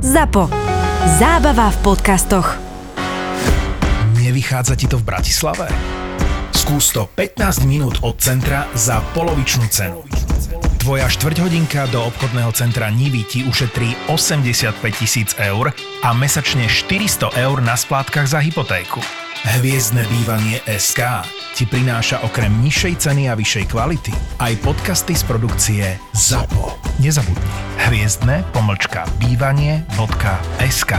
ZAPO. Zábava v podcastoch. Nevychádza ti to v Bratislave? Skús to 15 minút od centra za polovičnú cenu. Tvoja štvrťhodinka do obchodného centra Nivy ti ušetrí 85 tisíc eur a mesačne 400 eur na splátkach za hypotéku. Hviezdne bývanie SK ti prináša okrem nižšej ceny a vyššej kvality aj podcasty z produkcie ZAPO. Nezabudni. Hviezdne pomlčka bývanie.sk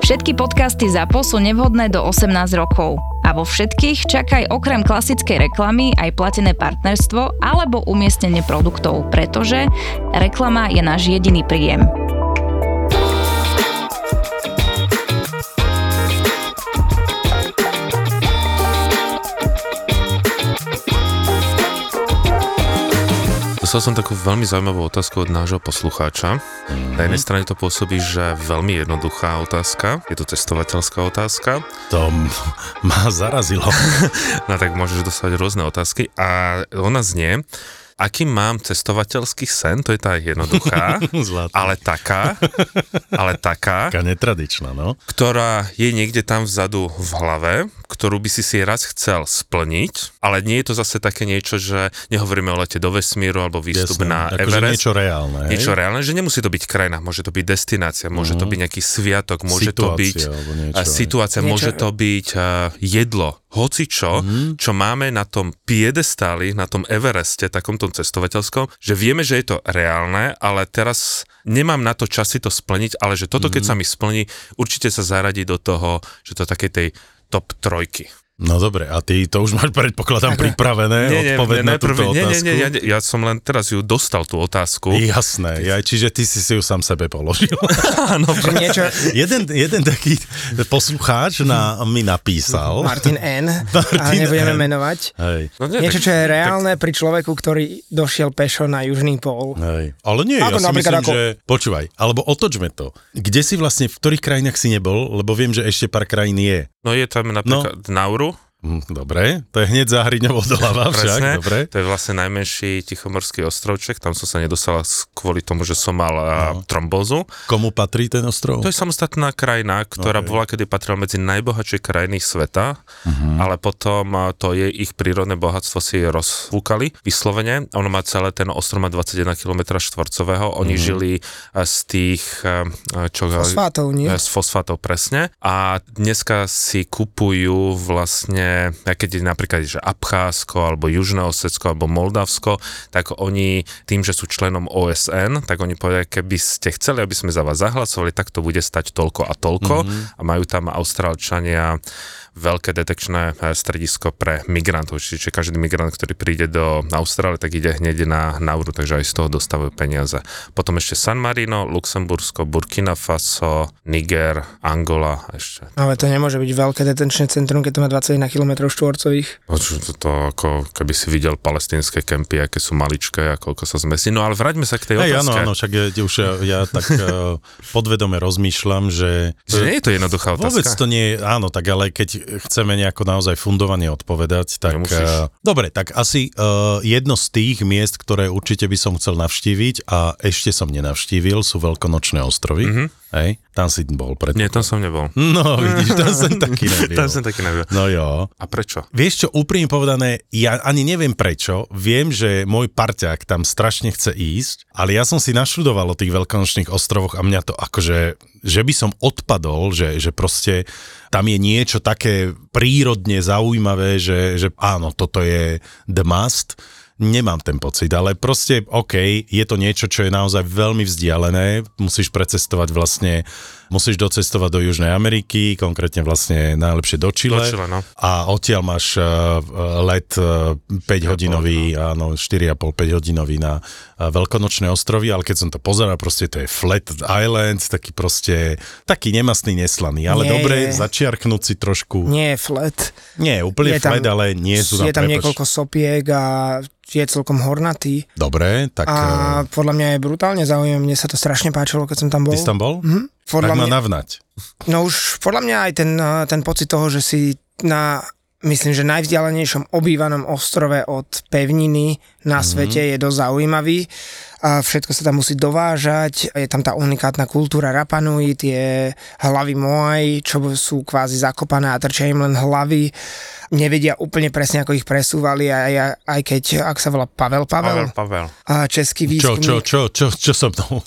Všetky podcasty ZAPO sú nevhodné do 18 rokov. A vo všetkých čakaj okrem klasickej reklamy aj platené partnerstvo alebo umiestnenie produktov, pretože reklama je náš jediný príjem. Dostal som takú veľmi zaujímavú otázku od nášho poslucháča. Na jednej strane to pôsobí, že veľmi jednoduchá otázka, je to cestovateľská otázka. To ma zarazilo. No tak môžeš dostať rôzne otázky a ona znie, aký mám cestovateľský sen, to je tá jednoduchá, ale taká, ale taká, Taká netradičná, no. ktorá je niekde tam vzadu v hlave, ktorú by si si raz chcel splniť, ale nie je to zase také niečo, že nehovoríme o lete do vesmíru alebo výstup Jasné, na akože Everest. niečo reálne, hej? Niečo reálne, že nemusí to byť krajina, môže to byť destinácia, môže to byť nejaký sviatok, môže to Situácia byť alebo niečo, situácia, Niečo- môže to byť uh, jedlo, hocičo, čo máme na tom piedestáli, na tom Evereste, takomto cestovateľskom, že vieme, že je to reálne, ale teraz nemám na to čas si to splniť, ale že toto, keď sa mi splní, určite sa zaradí do toho, že to také tej top trojky. No dobre, a ty to už máš predpokladám pripravené, odpoveď na túto nie, otázku? nie, nie, ja, ja som len teraz ju dostal tú otázku. Jasné, ja, čiže ty si si ju sám sebe položil. Áno, niečo, jeden, jeden taký poslucháč na, mi napísal. Martin N, a Martin nebudeme N. menovať. Hej, No nie, Niečo, tak- čo je reálne pri človeku, ktorý došiel pešo na južný pól. hej. Ale nie, Ako ja si myslím, ako- že... Počúvaj, alebo otočme to. Kde si vlastne, v ktorých krajinách si nebol? Lebo viem, že ešte pár krajín je. No je tam napríklad no. Nauru, Dobre, to je hneď za Hriňovou doľava však, presne, dobre. to je vlastne najmenší tichomorský ostrovček, tam som sa nedostala s- kvôli tomu, že som mal no. trombózu. Komu patrí ten ostrov? To je samostatná krajina, ktorá Okay. bola kedy patrila medzi najbohatšie krajiny sveta, ale potom to je ich prírodné bohatstvo si rozfúkali vyslovene. Ono má celé, ten ostrov má 21 km štvorcového, oni žili a, z tých, čo Fosfátov, nie? Z fosfátov, presne. A dneska si kupujú vlastne, a keď je napríklad že Abcházsko, alebo Južné Osecko, alebo Moldavsko, tak oni tým, že sú členom OSN, tak oni povedia, keby ste chceli, aby sme za vás zahlasovali, tak to bude stať toľko a toľko. Mm-hmm. A majú tam Austrálčania veľké detekčné eh, stredisko pre migrantov, čiže každý migrant, ktorý príde do Austrálie, tak ide hneď na Nauru, takže aj z toho dostávajú peniaze. Potom ešte San Marino, Luxembursko, Burkina Faso, Niger, Angola ešte. Ale to nemôže byť veľké detenčné centrum, keď to má 21 km štvorcových. No, čo to, to ako keby si videl palestinské kempy, aké sú maličké a koľko sa zmestí. No ale vráťme sa k tej Hej, áno, otázke. áno, však ja, už ja, ja tak uh, podvedome rozmýšľam, že... Že nie je to jednoduchá otázka. Vôbec to nie je, áno, tak ale keď chceme nejako naozaj fundovane odpovedať, tak... Nemusíš. Uh, dobre, tak asi uh, jedno z tých miest, ktoré určite by som chcel navštíviť a ešte som nenavštívil, sú Veľkonočné ostrovy. Mm-hmm. Hej, tam si bol pred... Nie, tam som nebol. No, vidíš, tam som taký nebyl. Tam som taký nebyl. No jo. A prečo? Vieš čo, úprimne povedané, ja ani neviem prečo, viem, že môj parťák tam strašne chce ísť, ale ja som si naštudoval o tých veľkonočných ostrovoch a mňa to akože, že by som odpadol, že, že proste tam je niečo také prírodne zaujímavé, že, že áno, toto je the must. Nemám ten pocit, ale proste OK, je to niečo, čo je naozaj veľmi vzdialené, musíš precestovať vlastne, musíš docestovať do Južnej Ameriky, konkrétne vlastne najlepšie do Chile. Do Chile, no. A odtiaľ máš uh, let uh, 5 hodinový, áno, 4,5-5 hodinový na Veľkonočné ostrovy, ale keď som to pozeral, proste to je Flat Island, taký proste, taký nemastný, neslaný, ale Nie dobre, je. začiarknúť si trošku, nie, je flat. nie úplne Je tam- flat, ale nie sú Je tam prepač. niekoľko sopiek a je celkom hornatý. Dobre, tak... A podľa mňa je brutálne zaujímavé. Mne sa to strašne páčilo, keď som tam bol. ty si tam bol? Mhm. Podľa tak ma mňa, navnať. No už podľa mňa aj ten, eh, ten pocit toho, že si na myslím, že najvzdialenejšom obývanom ostrove od pevniny na Mhm. svete je dosť zaujímavý. a všetko sa tam musí dovážať, je tam tá unikátna kultúra Rapanui, tie hlavy Moai, čo sú kvázi zakopané a trčia im len hlavy nevedia úplne presne, ako ich presúvali, aj, aj keď, ak sa volá Pavel Pavel, Pavel, Pavel. a český Čo, výskumník. čo, čo, čo, čo som mnou?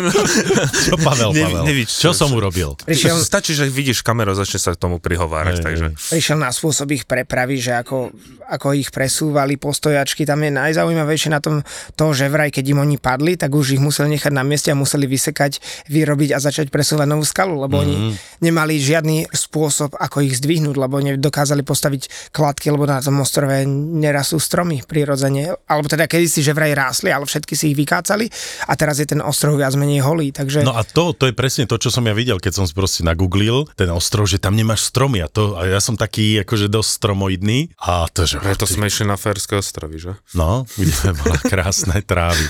čo Pavel, Ne- Pavel? nevíš, čo čo- som urobil? Prišiel, Stačí, že vidíš kameru, začne sa k tomu prihovárať, Hej, takže... prišiel na spôsob ich prepravy, že ako, ako ich presúvali postojačky. Tam je najzaujímavejšie na tom to, že vraj, keď im oni padli, tak už ich museli nechať na mieste a museli vysekať, vyrobiť a začať presúvať novú skalu, lebo mm-hmm. oni nemali žiadny spôsob, ako ich zdvihnúť, lebo nedokázali postaviť kladky, lebo na tom ostrove nerastú stromy prirodzene. Alebo teda kedysi, že vraj rásli, ale všetky si ich vykácali a teraz je ten ostrov viac menej holý. Takže No a to, to je presne to, čo som ja videl, keď som si proste nagooglil ten ostrov, že tam nemáš stromy a, to, a ja som taký akože dosť stromoidný a to, že... Preto sme išli na Ferské ostrovy, že? No, kde bola krásne trávy.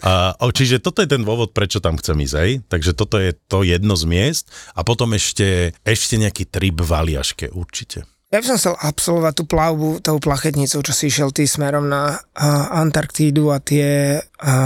A, o, čiže toto je ten dôvod, prečo tam chcem ísť, hej? Takže toto je to jedno z miest a potom ešte, ešte nejaký trip v Aliaške, určite. Ja by som chcel absolvovať tú plavbu tou plachetnicou, čo si išiel ty smerom na Antarktídu a tie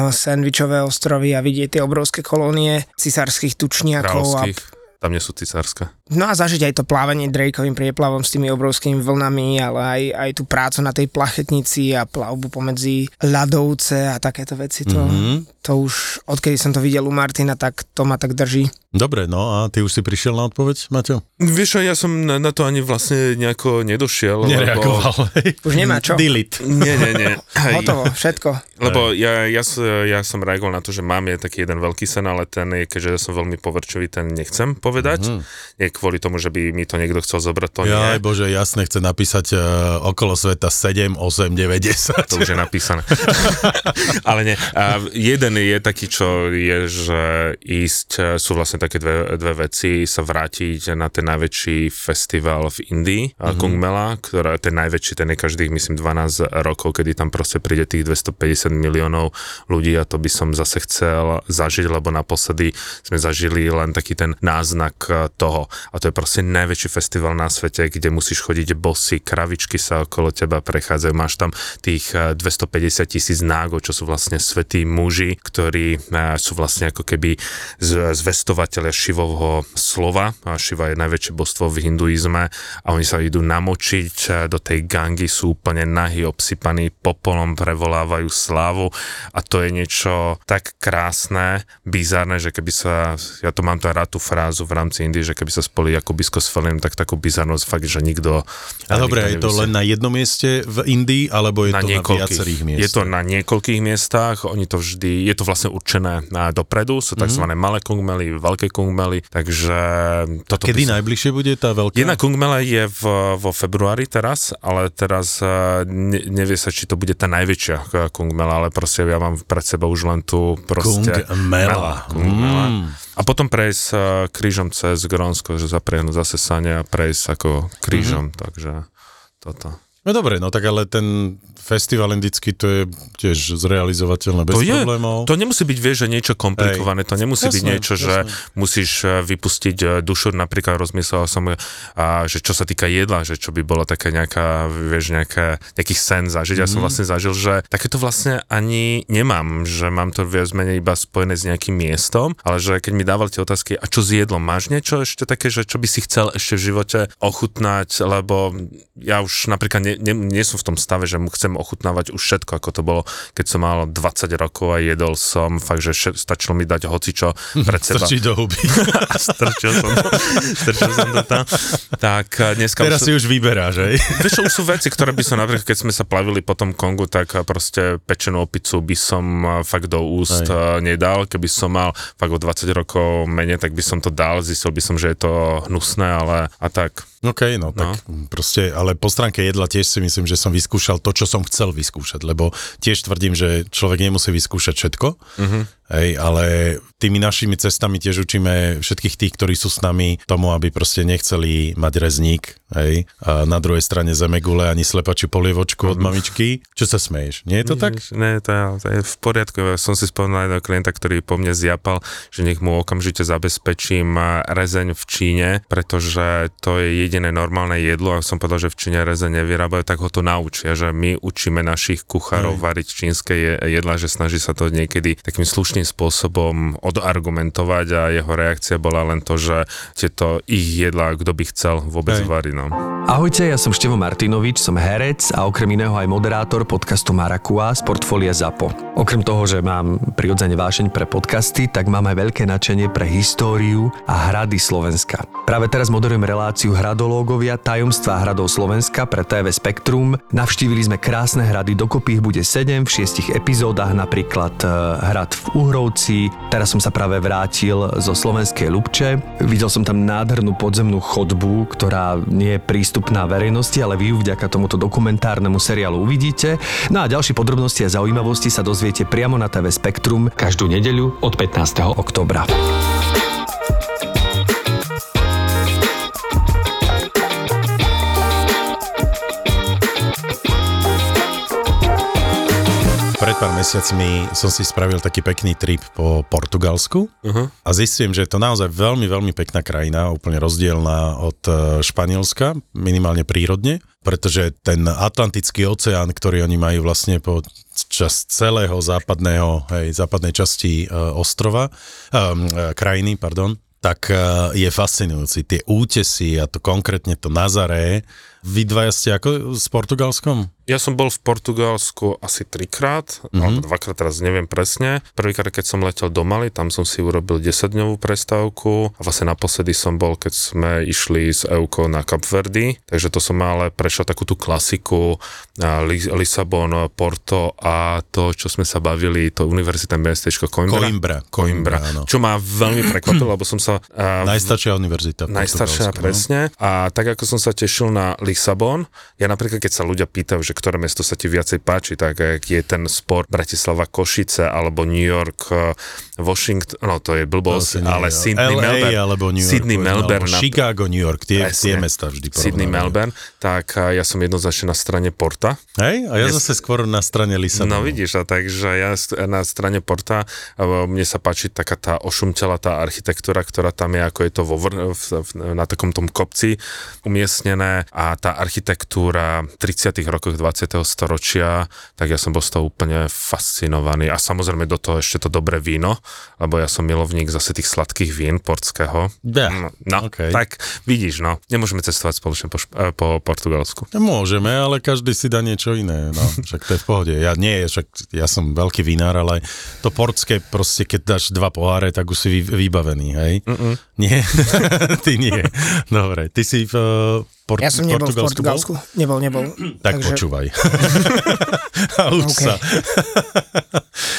sandvičové ostrovy a vidieť tie obrovské kolónie cisárskych tučniakov. A, Kráľovských. Tam nie sú cicárska. No a zažiť aj to plávanie Drakeovým prieplavom s tými obrovskými vlnami, ale aj, aj tú prácu na tej plachetnici a plavbu pomedzi ľadovce a takéto veci. To, mm-hmm. to už, odkedy som to videl u Martina, tak to ma tak drží. Dobre, no a ty už si prišiel na odpoveď, Maťo? Vieš ja som na, na to ani vlastne nejako nedošiel, Nereagoval, hej? Už nemá čo. Delete. Nie, nie, nie. Hotovo, všetko. Lebo ja, ja, ja som reagoval na to, že mám je taký jeden veľký sen, ale ten je, keďže ja som veľmi poverčivý, ten nechcem povedať. Mm-hmm. Nie kvôli tomu, že by mi to niekto chcel zobrať, to Jaj, nie. bože, jasne, chce napísať uh, okolo sveta 7, 8, 9, 10. To už je napísané. ale nie. A jeden je taký, čo je, že ísť, e, sú vlastne také dve, dve veci, sa vrátiť na ten najväčší festival v Indii, mm-hmm. Kung Mela, ktorá ten najväčší, ten je každých, myslím, 12 rokov, kedy tam proste príde tých 250 miliónov ľudí a to by som zase chcel zažiť, lebo naposledy sme zažili len taký ten náznak toho. A to je proste najväčší festival na svete, kde musíš chodiť bosy, kravičky sa okolo teba prechádzajú, máš tam tých e, 250 tisíc nágov, čo sú vlastne svetí muži, ktorí e, sú vlastne ako keby z- zvestovateľia Šivovho slova. Šiva je najväčšie božstvo v hinduizme a oni sa idú namočiť e, do tej gangy, sú úplne nahy, obsypaní popolom, prevolávajú slávu a to je niečo tak krásne, bizarné, že keby sa, ja to mám tu rád tú frázu v rámci Indie, že keby sa spoli Jakubisko s Felim, tak takú bizarnosť fakt, že nikto... A dobre, je to len na jednom mieste v Indii, alebo je na to na viacerých miestach? Je to na niekoľkých miestach, oni to vždy, je to vlastne určené na dopredu, sú tzv. Mm-hmm. malé kungmely, veľké kungmely, takže toto Kedy by najbližšie bude tá veľká? Jedna kungmela je v, vo februári teraz, ale teraz eh, ne, nevie sa, či to bude tá najväčšia kungmela, ale proste ja mám pred sebou už len tú proste... Kungmela. kungmela. Mm. A potom prejsť eh, krížom cez Grónsko, že zapriehnúť zase sane a prejsť ako krížom, mm-hmm. takže toto. No dobre, no tak ale ten festival indický, to je tiež zrealizovateľné bez to je, problémov. To nemusí byť, vieš, že niečo komplikované, to nemusí Jasné, byť niečo, že musíš eh, vypustiť eh, dušu, napríklad rozmyslel som, eh, a, že čo sa týka jedla, že čo by bolo také nejaká, vieš, nejaká, nejaký sen zažiť. Ja Mhm. som vlastne zažil, že takéto vlastne ani nemám, že mám to viac menej iba spojené s nejakým miestom, ale že keď mi dávali tie otázky, a čo s jedlom, máš niečo ešte také, že čo by si chcel ešte v živote ochutnať, lebo ja už napríklad nie, nie, nie som v tom stave, že chcem ochutnávať už všetko, ako to bolo, keď som mal 20 rokov a jedol som, fakt, že še- stačilo mi dať hocičo pred seba. Strčiť do huby. strčil som to, strčil som to tam. Tak dneska Teraz už si už vyberáš, hej? Vieš, už sú veci, ktoré by som napríklad, keď sme sa plavili po tom Kongu, tak proste pečenú opicu by som fakt do úst Aj. Nedal. Keby som mal fakt o 20 rokov menej, tak by som to dal. Zistil by som, že je to hnusné, ale a tak. OK, no tak proste, ale po stránke jedla tiež si myslím, že som vyskúšal to, čo som chcel vyskúšať, lebo tiež tvrdím, že človek nemusí vyskúšať všetko, Mhm. hej, ale tými našimi cestami tiež učíme všetkých tých, ktorí sú s nami tomu, aby proste nechceli mať rezník, hej, a na druhej strane zemegule ani slepačiu polievočku od mamičky. Čo sa smeješ? Nie je to tak? Ne, to je, to je v poriadku. Som si spomenul jedného klienta, ktorý po mne zjapal, že nech mu okamžite zabezpečím eh, rezeň v Číne, pretože to je jediné normálne jedlo a som povedal, že v Číne rezeň nevyrába vyrábajú, tak ho to naučia, že my učíme našich kuchárov Hej. variť čínske je- jedla, že snaží sa to niekedy takým slušným spôsobom odargumentovať a jeho reakcia bola len to, že tieto ich jedla, kto by chcel vôbec Hej. variť. No. Ahojte, ja som Števo Martinovič, som herec a okrem iného aj moderátor podcastu Marakua z portfólia ZAPO. Okrem toho, že mám prirodzene vášeň pre podcasty, tak mám aj veľké nadšenie pre históriu a hrady Slovenska. Práve teraz moderujem reláciu Hradológovia tajomstva hradov Slovenska pre TV Spektrum. Navštívili sme krásne hrady, dokopy ich bude 7 v 6 epizódach, napríklad e, hrad v Uhrovci. Teraz som sa práve vrátil zo slovenskej Lubče. Videl som tam nádhernú podzemnú chodbu, ktorá nie je prístupná verejnosti, ale vy ju vďaka tomuto dokumentárnemu seriálu uvidíte. No a ďalšie podrobnosti a zaujímavosti sa dozviete priamo na TV Spektrum každú nedeľu od 15. oktobra. Pár mesiacmi som si spravil taký pekný trip po Portugalsku uh-huh. a zistím, že je to naozaj veľmi, veľmi pekná krajina, úplne rozdielná od e, Španielska, minimálne prírodne, pretože ten Atlantický oceán, ktorý oni majú vlastne po čas celého západného, hej, západnej časti uh, ostrova, um, uh, krajiny, pardon, tak je fascinujúci. Tie útesy a to konkrétne to Nazaré. Vy dvaja ste ako s Portugalskom? Ja som bol v Portugalsku asi trikrát, mm-hmm. alebo dvakrát teraz neviem presne. Prvýkrát, keď som letel do Mali, tam som si urobil 10-dňovú prestávku a vlastne naposledy som bol, keď sme išli s Euko na Cap Verde, takže to som ale prešiel takú tú klasiku Lis- Lisabon, Porto a to, čo sme sa bavili, to univerzitné mestečko Coimbra. Coimbra. Coimbra, áno. čo ma veľmi prekvapilo, lebo som sa... a, Najstaršia univerzita. Najstaršia, no. presne. A tak ako som sa tešil na Lisabon, ja napríklad, keď sa ľudia pýtajú, že ktoré mesto sa ti viacej páči, tak ak je ten sport Bratislava Košice, alebo New York, eh, Washington, no to je To blbosť, asi nie, ale. Sydney, LA Melbourne. alebo New York. Sydney, povedzme, Melbourne. Alebo Chicago, New York, tie, Presne. tie mesta vždy Sydney. Melbourne, tak eh, ja som jednoznačne na strane Porta. Hej, a ja Dnes- zase skôr na strane Lisabonu. No vidíš, a takže ja na strane Porta, eh, mne sa páči taká tá ošumtela tá architektúra, ktorá tam je, ako je to vo v, v, na takom tom kopci umiestnené a tá architektúra 30. rokoch 20. storočia, tak ja som bol z toho úplne fascinovaný a samozrejme do toho ešte to dobré víno, lebo ja som milovník zase tých sladkých vín portského. Ja, No, no okej. tak vidíš, no, nemôžeme cestovať spoločne po, šp- eh, po Portugalsku. Môžeme, ale každý si dá niečo iné. No, však to je v pohode. Ja nie, však ja som veľký vinár, ale to portské proste, keď dáš dva poháre, tak už si vy, vybavený, hej? Mm-mm. Nie? Ty nie. Dobre, ty si v Port- Ja som nebol v Portugalsku bol? Portugalsku. Nebol, nebol. Tak Takže- počúvaj. a už OK. sa.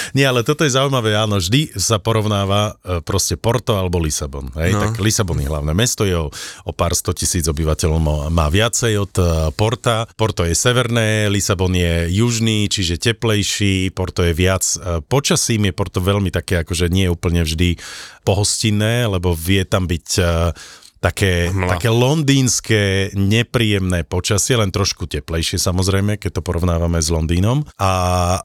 Nie, ale toto je zaujímavé, áno, vždy sa porovnáva e, proste Porto alebo Lisabon. Hej? No. Tak Lisabon je hlavné mesto, je o, o pár sto tisíc obyvateľov, má- má viacej od e, Porta. Porto je severné, Lisabon je južný, čiže teplejší, Porto je viac e, počasím, je Porto veľmi také, akože nie je úplne vždy pohostinné, lebo vie tam byť také, Hmla. také londýnske nepríjemné počasie, len trošku teplejšie samozrejme, keď to porovnávame s Londýnom. A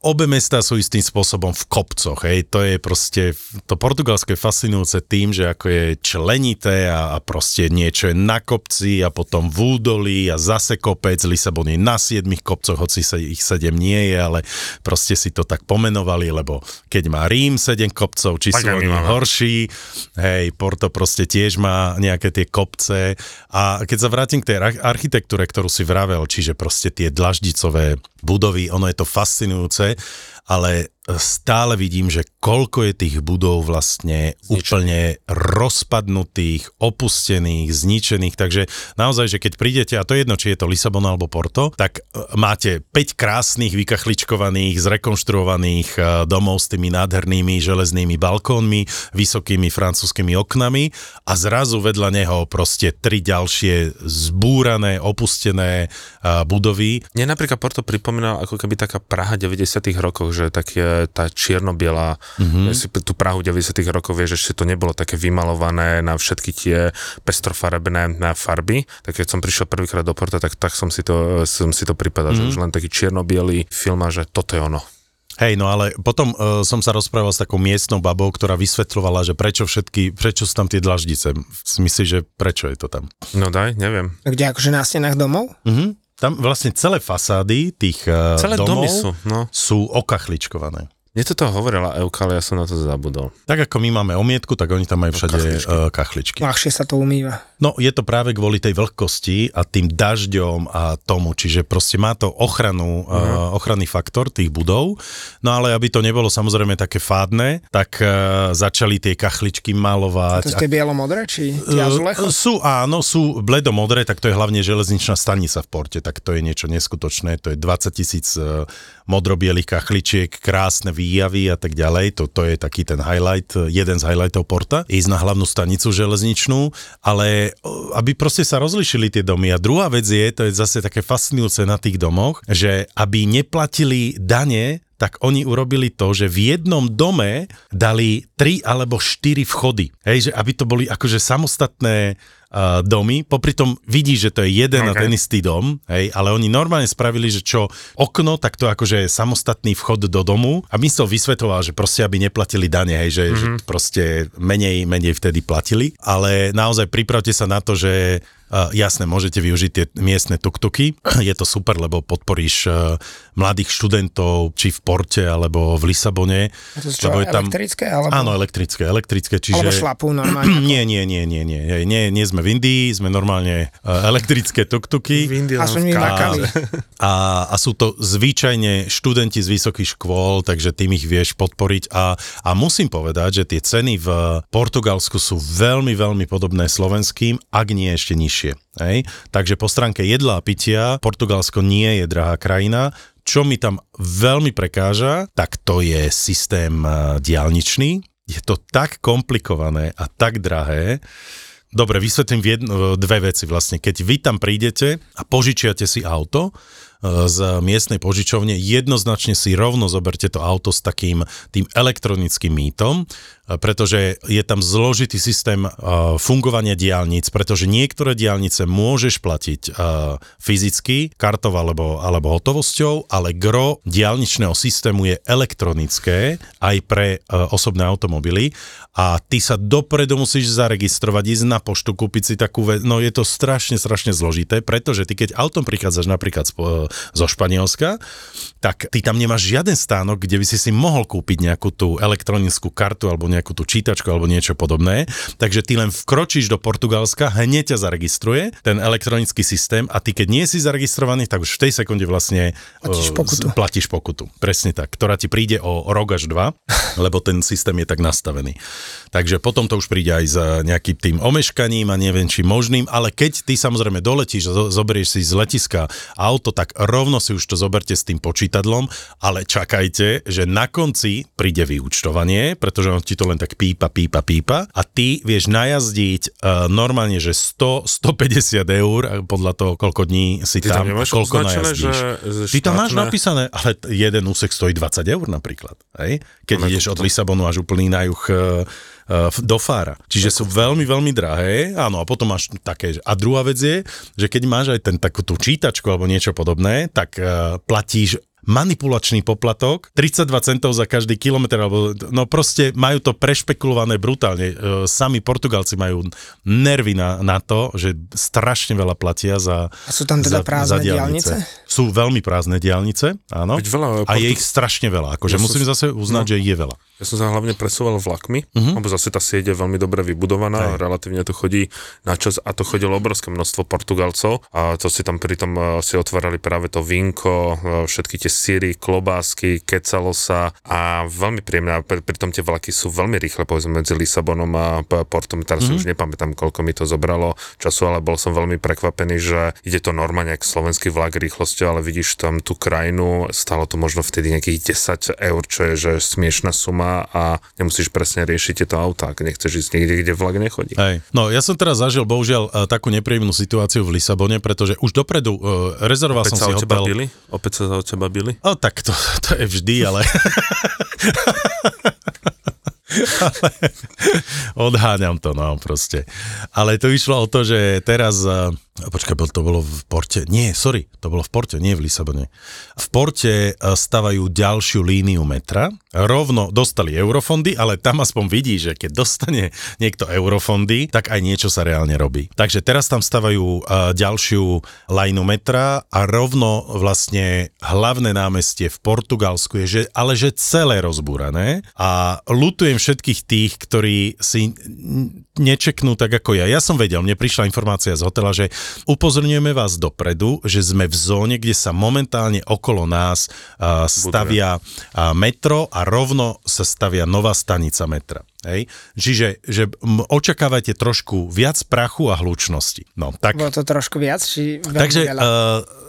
obe mesta sú istým spôsobom v kopcoch. Hej. To je proste, to Portugalsko je fascinujúce tým, že ako je členité a, a proste niečo je na kopci a potom v údolí a zase kopec. Lisabon je na siedmých kopcoch, hoci sa ich sedem nie je, ale proste si to tak pomenovali, lebo keď má Rím sedem kopcov, či Tak sú oni horší, hej, Porto proste tiež má nejaké tie kopce. A keď sa vrátim k tej ar- architektúre, ktorú si vravel, čiže proste tie dlaždicové budovy, ono je to fascinujúce, ale stále vidím, že koľko je tých budov vlastne úplne rozpadnutých, opustených, zničených, takže naozaj, že keď prídete, a to je jedno, či je to Lisabon alebo Porto, tak e, máte 5 krásnych, vykachličkovaných, zrekonštruovaných e, domov s tými nádhernými železnými balkónmi, vysokými francúzskými oknami a zrazu vedľa neho proste tri ďalšie zbúrané, opustené e, budovy. Mne napríklad Porto pripomína ako keby taká Praha 90 rokov, že tak je tá čierno-biela, mm-hmm. si tú Prahu 90 rokov vieš, ešte to nebolo také vymalované na všetky tie pestrofarebné na farby, tak keď som prišiel prvýkrát do Porta, tak, tak som si to, som si to pripadal, mm-hmm. že už len taký čierno-bielý film a že toto je ono. Hej, no ale potom uh, som sa rozprával s takou miestnou babou, ktorá vysvetľovala, že prečo všetky, prečo sú tam tie dlaždice. Myslíš, že prečo je to tam? No daj, neviem. Kde akože na stenách domov? Mhm. Tam vlastne celé fasády tých uh, Celé domov domy sú, no. sú okachličkované. Mne to hovorila Euka, ale ja som na to zabudol. Tak ako my máme omietku, tak oni tam majú všade kachličky. kachličky. Uh, kachličky. Ľahšie sa to umýva. No je to práve kvôli tej vlhkosti a tým dažďom a tomu, čiže proste má to ochranu, uh, ochranný faktor tých budov. No ale aby to nebolo samozrejme také fádne, tak uh, začali tie kachličky malovať. To sú tie bielomodré, či tie Uh, azulecho? sú, áno, sú bledomodré, tak to je hlavne železničná stanica v porte, tak to je niečo neskutočné, to je 20 tisíc uh, modrobielých kachličiek, krásne výjavy a tak ďalej, to, to je taký ten highlight, jeden z highlightov porta, ísť na hlavnú stanicu železničnú, ale uh, aby proste sa rozlišili tie domy. A druhá vec je, to je zase také fascinujúce na tých domoch, že aby neplatili dane tak oni urobili to, že v jednom dome dali tri alebo štyri vchody. Hej, že aby to boli akože samostatné uh, domy, popri tom vidí, že to je jeden okay. a ten istý dom, hej, ale oni normálne spravili, že čo okno, tak to akože je samostatný vchod do domu a myslel vysvetoval, že proste aby neplatili dane, hej, že, mm-hmm. že proste menej, menej vtedy platili, ale naozaj pripravte sa na to, že jasné, môžete využiť tie miestne tuktuky. Je to super, lebo podporíš uh, mladých študentov, či v Porte, alebo v Lisabone. A to sú čo, lebo je tam... elektrické? Alebo, Áno, elektrické, elektrické, čiže... alebo šlapú normálne? Nie, nie, nie, nie, nie, nie, nie, nie sme v Indii, sme normálne uh, elektrické tuktuky. Aspoň mi nakali. A, a sú to zvyčajne študenti z vysokých škôl, takže tým ich vieš podporiť. A, a musím povedať, že tie ceny v Portugalsku sú veľmi, veľmi podobné slovenským, ak nie ešte nižšie. Hej? Takže po stránke jedla a pitia Portugalsko nie je drahá krajina. Čo mi tam veľmi prekáža, tak to je systém eh, diálničný. Je to tak komplikované a tak drahé, Dobre, vysvetlím jedno, dve veci vlastne. Keď vy tam prídete a požičiate si auto e, z miestnej požičovne, jednoznačne si rovno zoberte to auto s takým tým elektronickým mítom, e, pretože je tam zložitý systém e, fungovania diálnic, pretože niektoré diálnice môžeš platiť fyzicky, kartou alebo, alebo hotovosťou, ale gro diálničného systému je elektronické aj pre osobné automobily. A ty sa dopredu musíš zaregistrovať, ísť na poštu, kúpiť si takú vec, no je to strašne, strašne zložité, pretože ty keď autom prichádzaš napríklad zo Španielska, tak ty tam nemáš žiaden stánok, kde by si si mohol kúpiť nejakú tú elektronickú kartu alebo nejakú tú čítačku alebo niečo podobné, takže ty len vkročíš do Portugalska, hneď ťa zaregistruje ten elektronický systém a ty keď nie si zaregistrovaný, tak už v tej sekunde vlastne platíš pokutu. platíš pokutu. Presne tak, ktorá ti príde o rok až dva, lebo ten systém je tak nastavený. Takže potom to už príde aj s nejakým tým omeškaním a neviem či možným, ale keď ty samozrejme doletíš a zoberieš si z letiska auto, tak rovno si už to zoberte s tým počítadlom, ale čakajte, že na konci príde vyúčtovanie, pretože on ti to len tak pípa, pípa, pípa a ty vieš najazdiť uh, normálne, že 100, 150 eur podľa toho, koľko dní si Ty tam, tam koľko najazdíš. Že, Ty tam máš napísané, ale jeden úsek stojí 20 eur napríklad. Hej? Keď Ale ideš to- od Lisabonu až úplný na juh e, e, do Fára. Čiže sú veľmi, veľmi drahé. Áno, a potom máš také. A druhá vec je, že keď máš aj ten takú tú čítačku alebo niečo podobné, tak e, platíš manipulačný poplatok, 32 centov za každý kilometr, alebo no proste majú to prešpekulované brutálne. E, Sami Portugalci majú nervy na, na to, že strašne veľa platia za A sú tam teda prázdne diaľnice? Sú veľmi prázdne diálnice, áno. Veď veľa, A je ich strašne veľa. Akože Ja som musím s- zase uznať, no. že je veľa. Ja som sa hlavne presúval vlakmi, uh-huh. lebo zase tá sieť je veľmi dobre vybudovaná, Hej. relatívne to chodí na čas a to chodilo obrovské množstvo Portugalcov a to si tam pritom eh, si otvárali práve to vinko, eh, všetky tie síry, klobásky, kecalo sa a veľmi príjemné pri, pritom tie vlaky sú veľmi rýchle, povedzme medzi Lisabonom a Portom, teraz uh-huh. už nepamätám, koľko mi to zobralo času, ale bol som veľmi prekvapený, že ide to normálne ako slovenský vlak rýchlosťou, ale vidíš tam tú krajinu, stalo to možno vtedy nejakých 10 eur, čo je že smiešná suma a nemusíš presne riešiť tieto autá, ak nechceš ísť niekde, kde vlak nechodí. Hej. No, ja som teraz zažil, bohužiaľ, e, takú nepríjemnú situáciu v Lisabone, pretože už dopredu uh, rezervoval Opäť som sa si o teba hotel. bili? Opäť sa o teba bili? O, tak to, to je vždy, ale... ale odháňam to, no proste. Ale to išlo o to, že teraz uh, Počkaj, to bolo v Porte. Nie, sorry, to bolo v Porte, nie v Lisabone. V Porte e, stavajú ďalšiu líniu metra. Rovno dostali eurofondy, ale tam aspoň vidí, že keď dostane niekto eurofondy, tak aj niečo sa reálne robí. Takže teraz tam stavajú e, ďalšiu lajnu metra a rovno vlastne hlavné námestie v Portugalsku je, že, ale že celé rozbúrané a lutujem všetkých tých, ktorí si nečeknú tak ako ja. Ja som vedel, mne prišla informácia z hotela, že upozorňujeme vás dopredu, že sme v zóne, kde sa momentálne okolo nás uh, stavia uh, metro a rovno sa stavia nová stanica metra. Hej? Čiže že m, očakávajte trošku viac prachu a hlučnosti. No, tak Bolo to trošku viac, či veľmi Takže veľa? uh,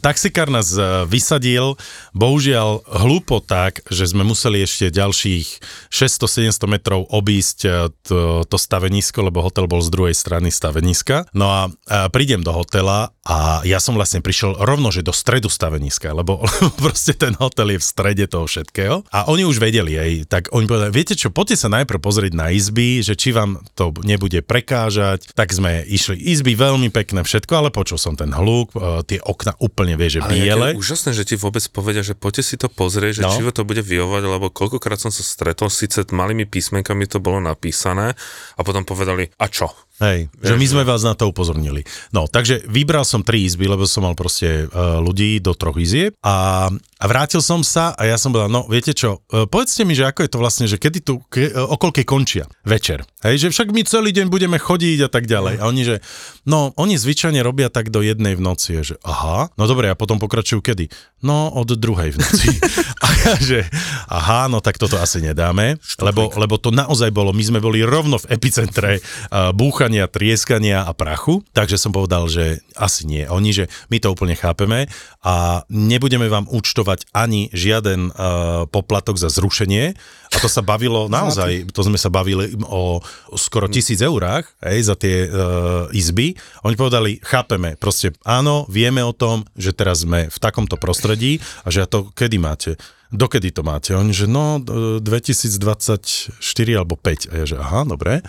taxikár nás uh, vysadil, bohužiaľ hlúpo tak, že sme museli ešte ďalších 600-700 metrov obísť uh, to, to stavenisko, lebo hotel bol z druhej strany staveniska. No a uh, prídem do hotela a ja som vlastne prišiel rovno, že do stredu staveniska, lebo, lebo proste ten hotel je v strede toho všetkého. A oni už vedeli, aj, tak oni povedali, viete čo, poďte sa najprv pozrieť na izby, že či vám to nebude prekážať. Tak sme išli izby, veľmi pekné všetko, ale počul som ten hluk, tie okna úplne vie, že Ale biele. úžasné, že ti vôbec povedia, že poďte si to pozrieť, že No. či to bude vyhovať, lebo koľkokrát som sa stretol, síce malými písmenkami to bolo napísané a potom povedali, a čo? Hej, že my sme vás na to upozornili. No, takže vybral som tri izby, lebo som mal proste uh, ľudí do troch izieb a, a vrátil som sa a ja som povedal, no viete čo, uh, povedzte mi, že ako je to vlastne, že kedy tu, ke, uh, okolkej končia večer. Hej, že však my celý deň budeme chodiť a tak ďalej. A oni, že no, oni zvyčajne robia tak do jednej v noci. Že aha, no dobre, a potom pokračujú kedy? No, od druhej v noci. a ja, že aha, no tak toto asi nedáme, lebo, lebo to naozaj bolo, my sme boli rovno v epicentre uh, búchania, trieskania a prachu, takže som povedal, že asi nie. Oni, že my to úplne chápeme a nebudeme vám účtovať ani žiaden uh, poplatok za zrušenie a to sa bavilo naozaj, to sme sa bavili o skoro tisíc eurách hej, za tie uh, izby. Oni povedali, chápeme, proste áno, vieme o tom, že teraz sme v takomto prostredí a že to kedy máte? Dokedy to máte? Oni, že no, e, 2024 alebo 5. A ja, že aha, dobre.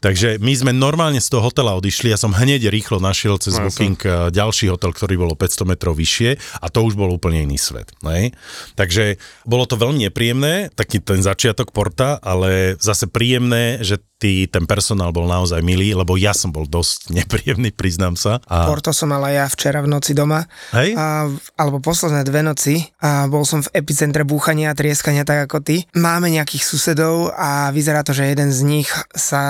Takže my sme normálne z toho hotela odišli, ja som hneď rýchlo našiel cez No, Booking eh, ďalší hotel, ktorý bol o 500 metrov vyššie a to už bol úplne iný svet. Ne? Takže bolo to veľmi nepríjemné, taký ten začiatok porta, ale zase príjemné, že tý, ten personál bol naozaj milý, lebo ja som bol dosť nepríjemný, priznám sa. A, Porto som mal aj ja včera v noci doma. Hej? A, alebo posledné dve noci a bol som v epicentre búchania a trieskania tak ako ty. Máme nejakých susedov a vyzerá to, že jeden z nich sa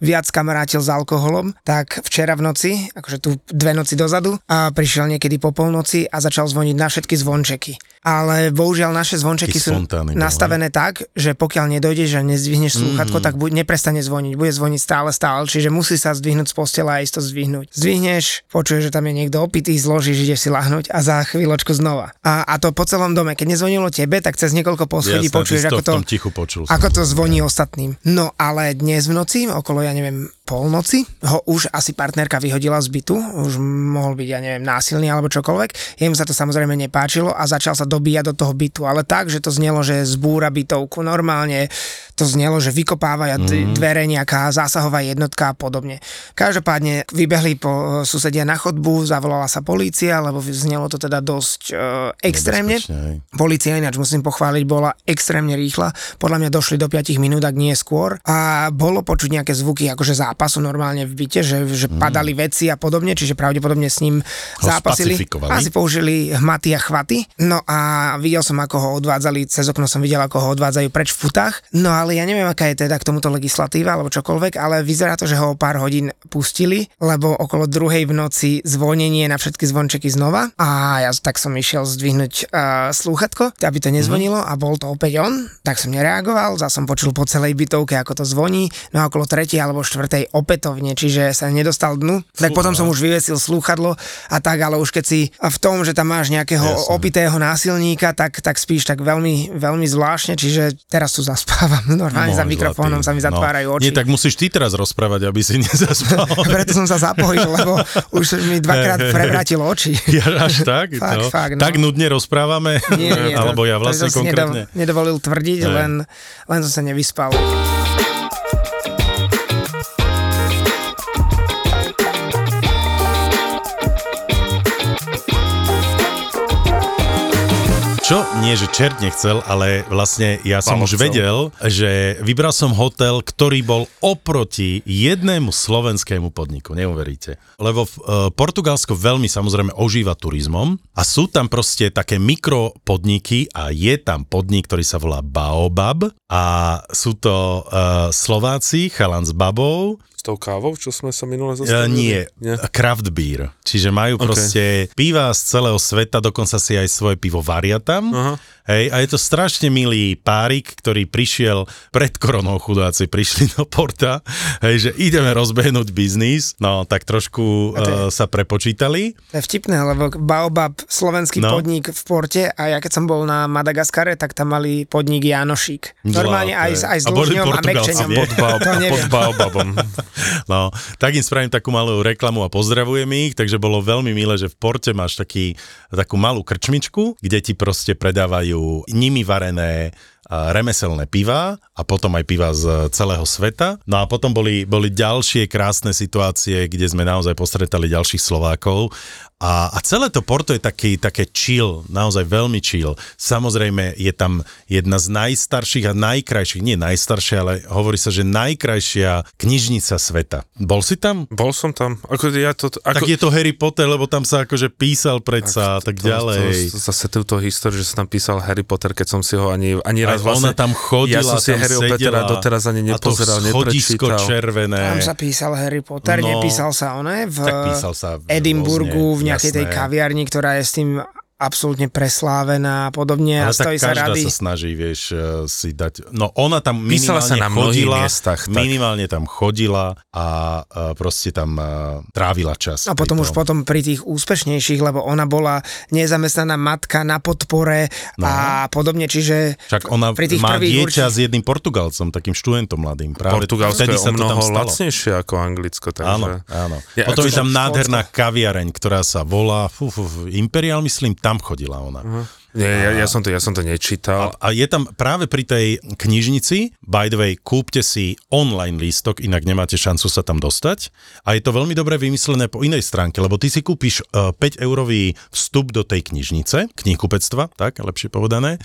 viac kamarátil s alkoholom, tak včera v noci, akože tu dve noci dozadu, a prišiel niekedy po polnoci a začal zvoniť na všetky zvončeky. Ale bohužiaľ naše zvončeky Taký sú spontánny bol, nastavené tak, že pokiaľ nedojdeš a nezdvihneš slúchatko, Mhm. tak buď neprestane zvoniť, bude zvoniť stále stále, čiže musí sa zdvihnúť z postela a isto zdvihnúť. Zdvihneš, počuješ, že tam je niekto opitý, zložíš, ideš si lahnúť a za chvíľočku znova. A, a to po celom dome. Keď nezvonilo tebe, tak cez niekoľko poschodí Jasné, počuješ, to ako to, tichu počul ako to zvoní ostatným. No ale dnes v noci, okolo, ja neviem, polnoci, ho už asi partnerka vyhodila z bytu, už mohol byť, ja neviem, násilný alebo čokoľvek. Jemu sa to samozrejme nepáčilo a začal sa dobíjať do toho bytu, ale tak, že to znelo, že zbúra bytovku normálne, to znelo, že vykopáva mm. dvere nejaká zásahová jednotka a podobne. Každopádne vybehli po susedia na chodbu, zavolala sa polícia, lebo znelo to teda dosť e, extrémne. Polícia ináč musím pochváliť, bola extrémne rýchla. Podľa mňa došli do 5 minút, ak nie skôr. A bolo počuť nejaké zvuky akože zápasu normálne v byte, že, že padali veci a podobne, čiže pravdepodobne s ním zápasili. spacifikovali. Asi použili hmaty a chvaty. No a videl som, ako ho odvádzali, cez okno som videl, ako ho odvádzajú preč v futách. No ale ja neviem, aká je teda k tomuto legislatíva alebo čokoľvek, ale vyzerá to, že ho o pár hodín pustili, lebo okolo druhej v noci zvonenie na všetky zvončeky znova a ja tak som išiel zdvihnúť uh, slúchatko, aby to nezvonilo a bol to opäť on, tak som nereagoval, zase som počul po celej bytovke, ako to zvoní, no a okolo tretej alebo štvrtej opätovne, čiže sa nedostal dnu, tak potom som už vyvesil slúchadlo a tak, ale už keď si v tom, že tam máš nejakého Jasné. opitého násilníka, tak, tak spíš tak veľmi, veľmi zvláštne, čiže teraz tu zaspávam, normálne za mikrofónom zlatý. sa mi zatvárajú no. oči. Nie, tak musíš ty teraz rozprávať, aby si nezaspal. Preto som sa zapojil, lebo už mi dvakrát prevrátil oči. Ja až tak? Fakt, no. fakt, no. Tak nudne rozprávame? Nie, nie, Alebo ja vlastne konkrétne? Nedo, nedovolil tvrdiť, Ne. len, len som sa nevyspal. Čo? Nie, že čert nechcel, ale vlastne ja som Malo už chcel. vedel, že vybral som hotel, ktorý bol oproti jednému slovenskému podniku, neuveríte. Lebo uh, Portugalsko veľmi samozrejme ožíva turizmom a sú tam proste také mikropodniky a je tam podnik, ktorý sa volá Baobab a sú to uh, Slováci, chalan s babou, S tou kávou, čo sme sa minule Uh, zastavili? nie, nie. craft beer. Čiže majú okay. proste piva z celého sveta, dokonca si aj svoje pivo varia tam. Aha. Hej, a je to strašne milý párik, ktorý prišiel pred koronou chudáci, prišli do porta, hej, že ideme rozbehnúť biznis, no tak trošku je- uh, sa prepočítali. To je vtipné, lebo Baobab, slovenský No. podnik v porte a ja keď som bol na Madagaskare, tak tam mali podnik Janošík. Normálne aj, aj s dlžňom a mekčeňom. Pod, neviem. pod baobabom. No, tak im spravím takú malú reklamu a pozdravujem ich, takže bolo veľmi milé, že v Porte máš taký, takú malú krčmičku, kde ti proste predávajú nimi varené remeselné piva a potom aj piva z celého sveta. No a potom boli, boli ďalšie krásne situácie, kde sme naozaj postretali ďalších Slovákov a, a celé to Porto je taký, také chill, naozaj veľmi chill. Samozrejme je tam jedna z najstarších a najkrajších, nie najstaršia, ale hovorí sa, že najkrajšia knižnica sveta. Bol si tam? Bol som tam. Ako ja to, ako, Tak je to Harry Potter, lebo tam sa akože písal predsa a tak ďalej. To, to, zase túto históriu, že sa tam písal Harry Potter, keď som si ho ani, ani Aj raz vlastne... ona tam chodila, Ja som si tam Harry sedela Pottera doteraz ani nepozeral, a to schodisko neprečítal. červené. Tam sa písal Harry Potter, No. nepísal sa one v Tak písal sa v- Edimburgu rôzne, v nejakej tej jasné. kaviarni, ktorá je s tým absolútne preslávená a podobne a Ale tak stojí sa každá rady. sa snaží, vieš, eh, si dať... No ona tam Písala minimálne sa na chodila, miestach, tak. minimálne tam chodila a uh, proste tam uh, trávila čas. A potom už tom. potom pri tých úspešnejších, lebo ona bola nezamestnaná matka na podpore No. a podobne, čiže Však ona pri tých má dieťa určite- s jedným Portugalcom, takým študentom mladým. Práve Portugalsko vtedy je sa o mnoho lacnejšie ako Anglicko, takže... Áno, áno. Ja, Potom je tam nádherná kaviareň, ktorá sa volá, fú, fú, fú, Imperial, myslím, tam chodila ona. Nie, ja, ja, som to, ja som to nečítal. A je tam práve pri tej knižnici, by the way, kúpte si online lístok, inak nemáte šancu sa tam dostať. A je to veľmi dobre vymyslené po inej stránke, lebo ty si kúpiš uh, 5-eurový vstup do tej knižnice, knihkupectva, tak, lepšie povedané.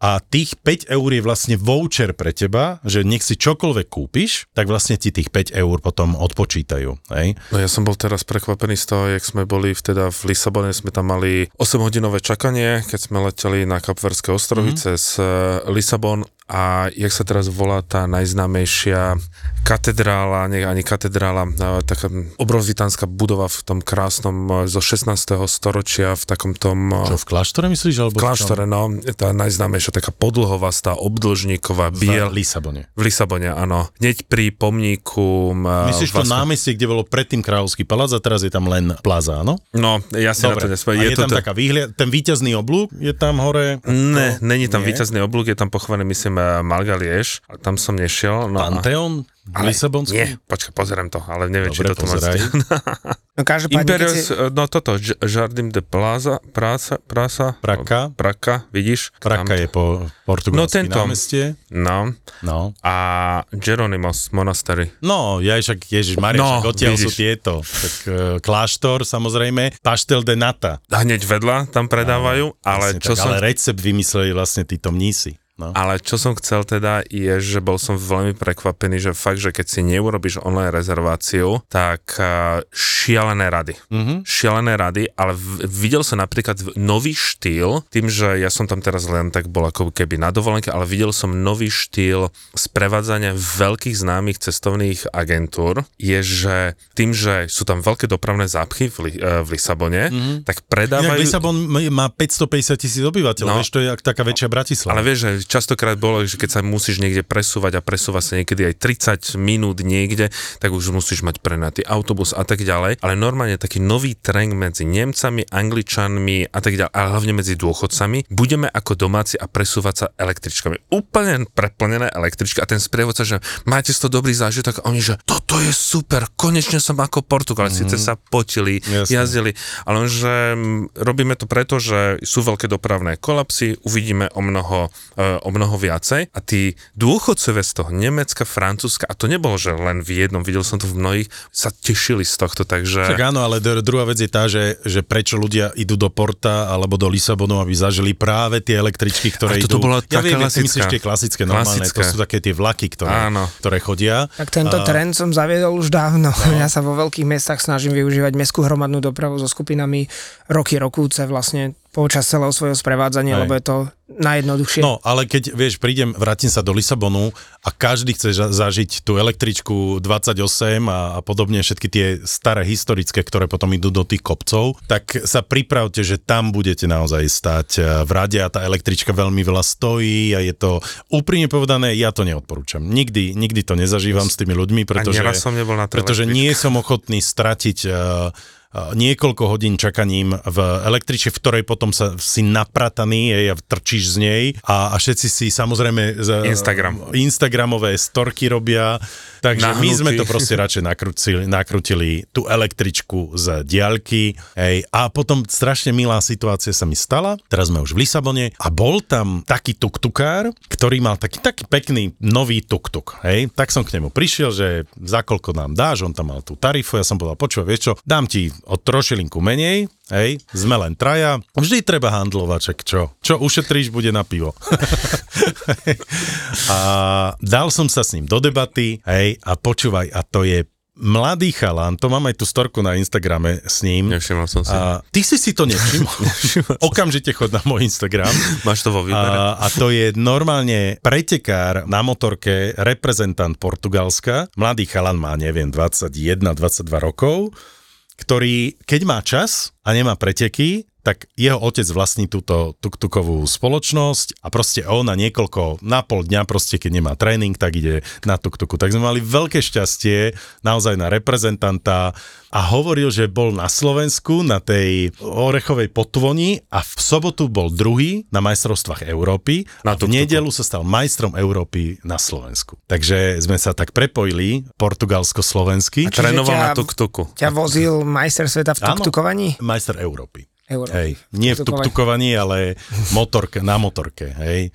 A tých 5 eur je vlastne voucher pre teba, že nech si čokoľvek kúpiš, tak vlastne ti tých 5 eur potom odpočítajú. Hej? No ja som bol teraz prekvapený z toho, jak sme boli v- teda v Lisabone, sme tam mali 8-hodinové čakanie, keď sme leteli na Kapverské ostrovy mm-hmm. cez uh, Lisabon a jak sa teraz volá tá najznámejšia katedrála, nie ani katedrála, uh, taká obrovitánska budova v tom krásnom uh, zo 16. storočia v takom tom... Čo, v kláštore myslíš? Alebo v kláštore, no, tá najznámejšia taká podlhovastá, obdĺžníková, biel... V Lisabone. V Lisabone, áno. Hneď pri pomníku... uh, Myslíš to Vasco- námestie, kde bolo predtým Kráľovský palác a teraz je tam len plaza, áno? No, ja si na to Dobre, nespomínam. a je, to tam taká výhľad, ten víťazný oblúk je tam hore? Ne, není tam nie? víťazný oblúk, je tam pochovaný, myslím, eh, Malgalieš, tam som nešiel. No, Panteón? Ale, Lisabonský? Nie, počkaj, pozerám to, ale neviem, či Dobre, toto má... pozeraj. no každopádne, keď Imperios, si, eh, no toto, Jardim de Plaza, Práca, Prasa, Praka. Praka, vidíš? Praka Tam- je po portugalsky No, tento. námestie. No, No. a Geronimos Monastery. No, ja však, Ježiš Maria, No, však odtiaľ sú tieto. Tak uh, kláštor, samozrejme, paštel de nata. Hneď vedľa tam predávajú, ale Vlastne čo tak, som... ale recept vymysleli vlastne títo mnísi. No. Ale čo som chcel teda je, že bol som veľmi prekvapený, že fakt, že keď si neurobiš online rezerváciu, tak uh, šialené rady. Mm-hmm. Šialené rady, ale v, videl som napríklad nový štýl, tým, že ja som tam teraz len tak bol ako keby na dovolenke, ale videl som nový štýl sprevádzania veľkých známych cestovných agentúr, je, že tým, že sú tam veľké dopravné zápchy v, Li, uh, v Lisabone, mm-hmm. tak Inak predávajú... Lisabon m- má 550 tisíc obyvateľov, No. vieš, to je taká väčšia Bratislava. Ale vieš, že častokrát bolo, že keď sa musíš niekde presúvať a presúva sa niekedy aj 30 minút niekde, tak už musíš mať prenatý autobus a tak ďalej. Ale normálne taký nový trend medzi Nemcami, Angličanmi a tak ďalej, ale hlavne medzi dôchodcami. Budeme ako domáci a presúvať sa električkami. Úplne preplnené električky a ten sprievodca, že máte toho dobrý zážitok a oni, že toto je super, konečne som ako Portugal. Mm. Síce sa potili, Jasné. jazdili, ale že mm, robíme to preto, že sú veľké dopravné kolapsy, uvidíme o mnoho, e, o mnoho viacej a tí dôchodcovia z toho Nemecka, Francúzska, a to nebolo, že len v jednom, videl som to v mnohých, sa tešili z tohto, takže... Tak áno, ale dru- druhá vec je tá, že, že prečo ľudia idú do Porta alebo do Lisabonu, aby zažili práve tie električky, ktoré A toto idú... bola ja taká viem, klasická. myslíš tie klasické, normálne, Klasické. to sú také tie vlaky, ktoré, Áno. ktoré chodia. Tak tento A- trend som zaviedol už dávno. No. Ja sa vo veľkých mestách snažím využívať mestskú hromadnú dopravu so skupinami roky, rokúce vlastne počas celého svojho sprevádzania, Hej. lebo je to najjednoduchšie. No, ale keď, vieš, prídem, vrátim sa do Lisabonu a každý chce zažiť tú električku 28 a, a podobne všetky tie staré historické, ktoré potom idú do tých kopcov, tak sa pripravte, že tam budete naozaj stať eh, v rade a tá električka veľmi veľa stojí a je to úprimne povedané, ja to neodporúčam. Nikdy, nikdy to nezažívam s tými ľuďmi, pretože, som nebol na pretože nie som ochotný stratiť a niekoľko hodín čakaním v električke, v ktorej potom sa si naprataný jej, a trčíš z nej a, a všetci si samozrejme z, Instagram. Instagramové storky robia, takže my Nahnutí. sme to proste radšej nakrutili, nakrutili tú električku z diaľky hej, a potom strašne milá situácia sa mi stala, teraz sme už v Lisabone a bol tam taký tuktukár, ktorý mal taký, taký pekný nový tuktuk, hej, tak som k nemu prišiel, že za koľko nám dáš, on tam mal tú tarifu, ja som povedal, počúvaj, vieš čo, dám ti o trošilinku menej, hej, sme len traja, vždy treba handlovať, čak čo, čo ušetríš, bude na pivo. a dal som sa s ním do debaty, hej, a počúvaj, a to je mladý chalan, to mám aj tú storku na Instagrame s ním. Nevšimol som si. A ty si si to nevšimol. Okamžite chod na môj Instagram. Máš to vo výbere? A, a to je normálne pretekár na motorke, reprezentant Portugalska. Mladý chalan má, neviem, 21-22 rokov, ktorý, keď má čas a nemá preteky, tak jeho otec vlastní túto tuktukovú spoločnosť a proste on na niekoľko, na pol dňa proste, keď nemá tréning, tak ide na tuktuku. Tak sme mali veľké šťastie naozaj na reprezentanta a hovoril, že bol na Slovensku na tej orechovej potvoni a v sobotu bol druhý na majstrovstvách Európy Na a v nedelu sa stal majstrom Európy na Slovensku. Takže sme sa tak prepojili portugalsko-slovensky. Čiže Trénoval ťa- na tuk-tuku. Ťa vozil majster sveta v Áno. tuktukovaní? Majster Európy. Európy. Hej, nie v tuktukovaní, ale motorke, na motorke, hej.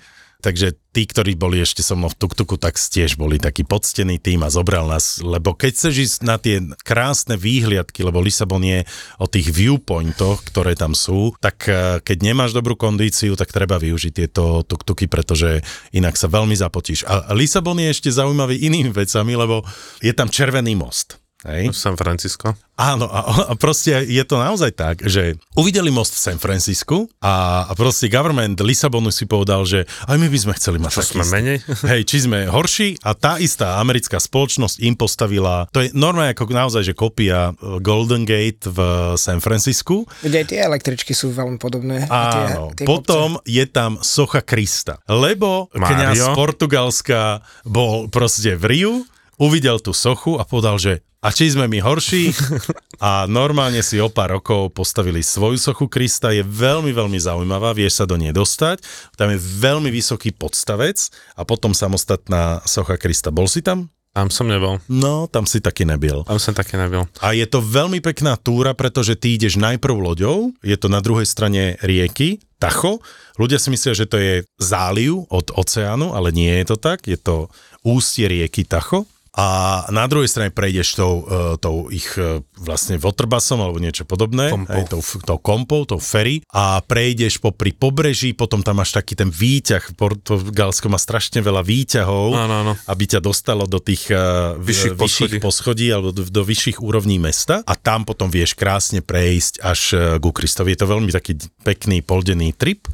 Takže tí, ktorí boli ešte so mnou v tuktuku, tak tiež boli taký poctený tým a zobral nás, lebo keď chceš ísť na tie krásne výhliadky, lebo Lisabon je o tých viewpointoch, ktoré tam sú, tak eh, keď nemáš dobrú kondíciu, tak treba využiť tieto tuktuky, pretože inak sa veľmi zapotíš. A Lisabon je ešte zaujímavý inými vecami, lebo je tam červený most. Hej? San Francisco. Áno, a, a proste je to naozaj tak, že uvideli most v San Francisku a, a proste government Lisabonu si povedal, že aj my by sme chceli mať Čo sme istý. menej? Hej, či sme horší a tá istá americká spoločnosť im postavila, to je normálne ako naozaj, že kopia e, Golden Gate v San Francisku. Kde aj tie električky sú veľmi podobné. A tie, Áno, tie potom je tam socha Krista, lebo Mário. kňaz z Portugalska bol proste v Riu, uvidel tú sochu a povedal, že a či sme my horší? A normálne si o pár rokov postavili svoju sochu Krista, je veľmi, veľmi zaujímavá, vieš sa do nej dostať, tam je veľmi vysoký podstavec a potom samostatná socha Krista. Bol si tam? Tam som nebol. No, tam si taky nebyl. Tam som také nebyl. A je to veľmi pekná túra, pretože ty ideš najprv loďou, je to na druhej strane rieky, Tacho. Ľudia si myslia, že to je záliv od oceánu, ale nie je to tak, je to ústie rieky Tacho. A na druhej strane prejdeš tou, uh, tou ich uh, vlastne waterbusom alebo niečo podobné, Kompou. hej, tou, tou kompou, tou ferry a prejdeš popri pobreží, potom tam máš taký ten výťah, Portugalsko má strašne veľa výťahov, Áno, áno. aby ťa dostalo do tých uh, Vyšších vyšších poschodí. poschodí alebo do, do vyšších úrovní mesta a tam potom vieš krásne prejsť až ku Kristovi. Je to veľmi taký pekný poldený trip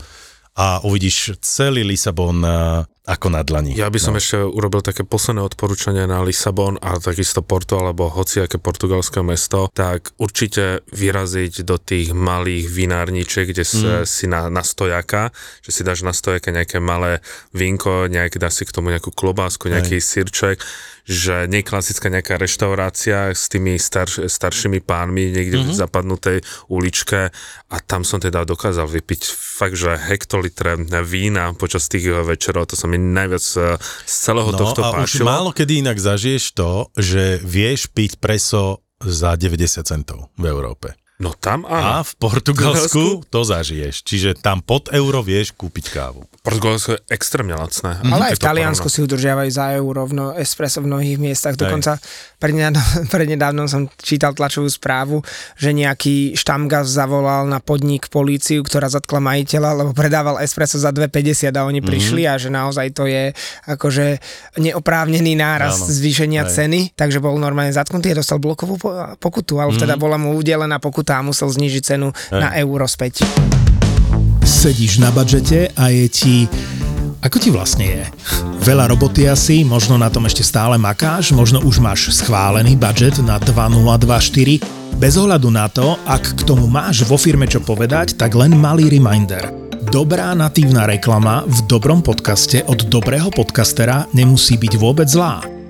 a uvidíš celý Lisabon ako na dlani. Ja by som no. ešte urobil také posledné odporúčanie na Lisabon a takisto Porto alebo hociaké portugalské mesto, tak určite vyraziť do tých malých vinárničiek, kde Mm. si na, na stojaka, že si dáš na stojaka nejaké malé vínko, nejaké dá si k tomu nejakú klobásku, nejaký sirček, že nie klasická nejaká reštaurácia s tými starš, staršími pánmi niekde Mhm. mm-hmm. v zapadnutej uličke a tam som teda dokázal vypiť fakt, že hektolitre vína počas tých večerov, to sa mi najviac eh, z celého No tohto a už páčilo. málo kedy inak zažiješ to, že vieš piť preso za 90 centov v Európe. No tam A áno. v Portugalsku to zažiješ. Čiže tam pod euro vieš kúpiť kávu. Portugalsko je extrémne lacné. Ale aj v Taliansku si udržiavajú za euro v no, espresso v mnohých miestach. Dokonca prednedávnom, som čítal tlačovú správu, že nejaký štamgaz zavolal na podnik políciu, ktorá zatkla majiteľa, lebo predával espresso za 2,50 a oni Mhm. prišli a že naozaj to je akože neoprávnený náraz Áno. zvýšenia Hej. ceny, takže bol normálne zatknutý a dostal blokovú po- pokutu, ale Mhm. teda bola mu udelená pokuta a musel znížiť cenu na euro späť. Sedíš na budžete a je ti... Ako ti vlastne je? Veľa roboty asi, možno na tom ešte stále makáš, možno už máš schválený budget na 2024. Bez ohľadu na to, ak k tomu máš vo firme čo povedať, tak len malý reminder. Dobrá natívna reklama v dobrom podcaste od dobrého podcastera nemusí byť vôbec zlá.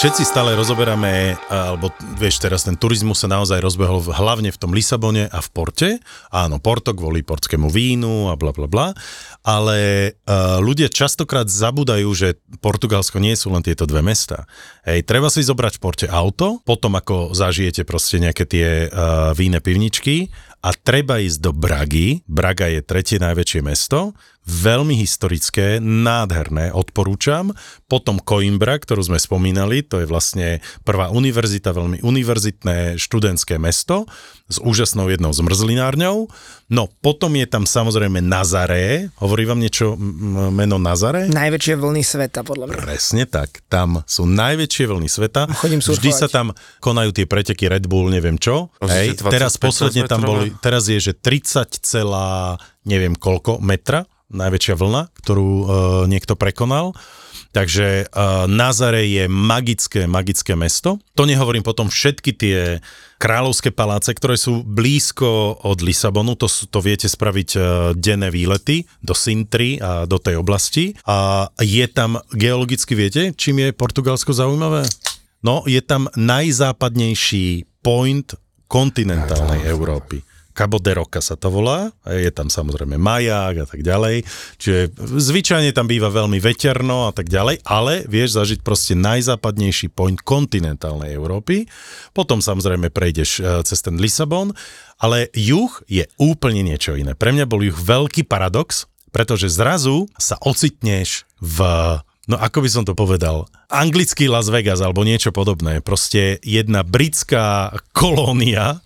Všetci stále rozoberáme, alebo vieš, teraz ten turizmus sa naozaj rozbehol v- hlavne v tom Lisabone a v Porte. Áno, Porto kvôli portskému vínu a bla bla bla. Ale uh, ľudia častokrát zabúdajú, že Portugalsko nie sú len tieto dve mesta. Hej, treba si zobrať v Porte auto, potom ako zažijete proste nejaké tie uh, víne pivničky a treba ísť do Bragy. Braga je tretie najväčšie mesto, veľmi historické, nádherné, odporúčam. Potom Coimbra, ktorú sme spomínali, to je vlastne prvá univerzita, veľmi univerzitné študentské mesto s úžasnou jednou zmrzlinárňou. No potom je tam samozrejme Nazaré. Hovorí vám niečo m- meno Nazaré? Najväčšie vlny sveta, podľa mňa. Presne tak. Tam sú najväčšie vlny sveta. Chodím Vždy surfovať. sa tam konajú tie preteky Red Bull, neviem čo. Hej, 25 teraz posledne tam boli, teraz je, že 30, celá neviem koľko metra, najväčšia vlna, ktorú uh, niekto prekonal. Takže uh, Nazare je magické, magické mesto. To nehovorím potom všetky tie kráľovské paláce, ktoré sú blízko od Lisabonu, to, to viete spraviť uh, denné výlety do Sintry a do tej oblasti. A je tam geologicky, viete, čím je Portugalsko zaujímavé? No, je tam najzápadnejší point kontinentálnej Európy. Cabo de Roca sa to volá, je tam samozrejme maják a tak ďalej, čiže zvyčajne tam býva veľmi veterno a tak ďalej, ale vieš zažiť proste najzápadnejší point kontinentálnej Európy, potom samozrejme prejdeš e, cez ten Lisabon, ale juh je úplne niečo iné. Pre mňa bol juh veľký paradox, pretože zrazu sa ocitneš v No ako by som to povedal, anglický Las Vegas alebo niečo podobné, proste jedna britská kolónia,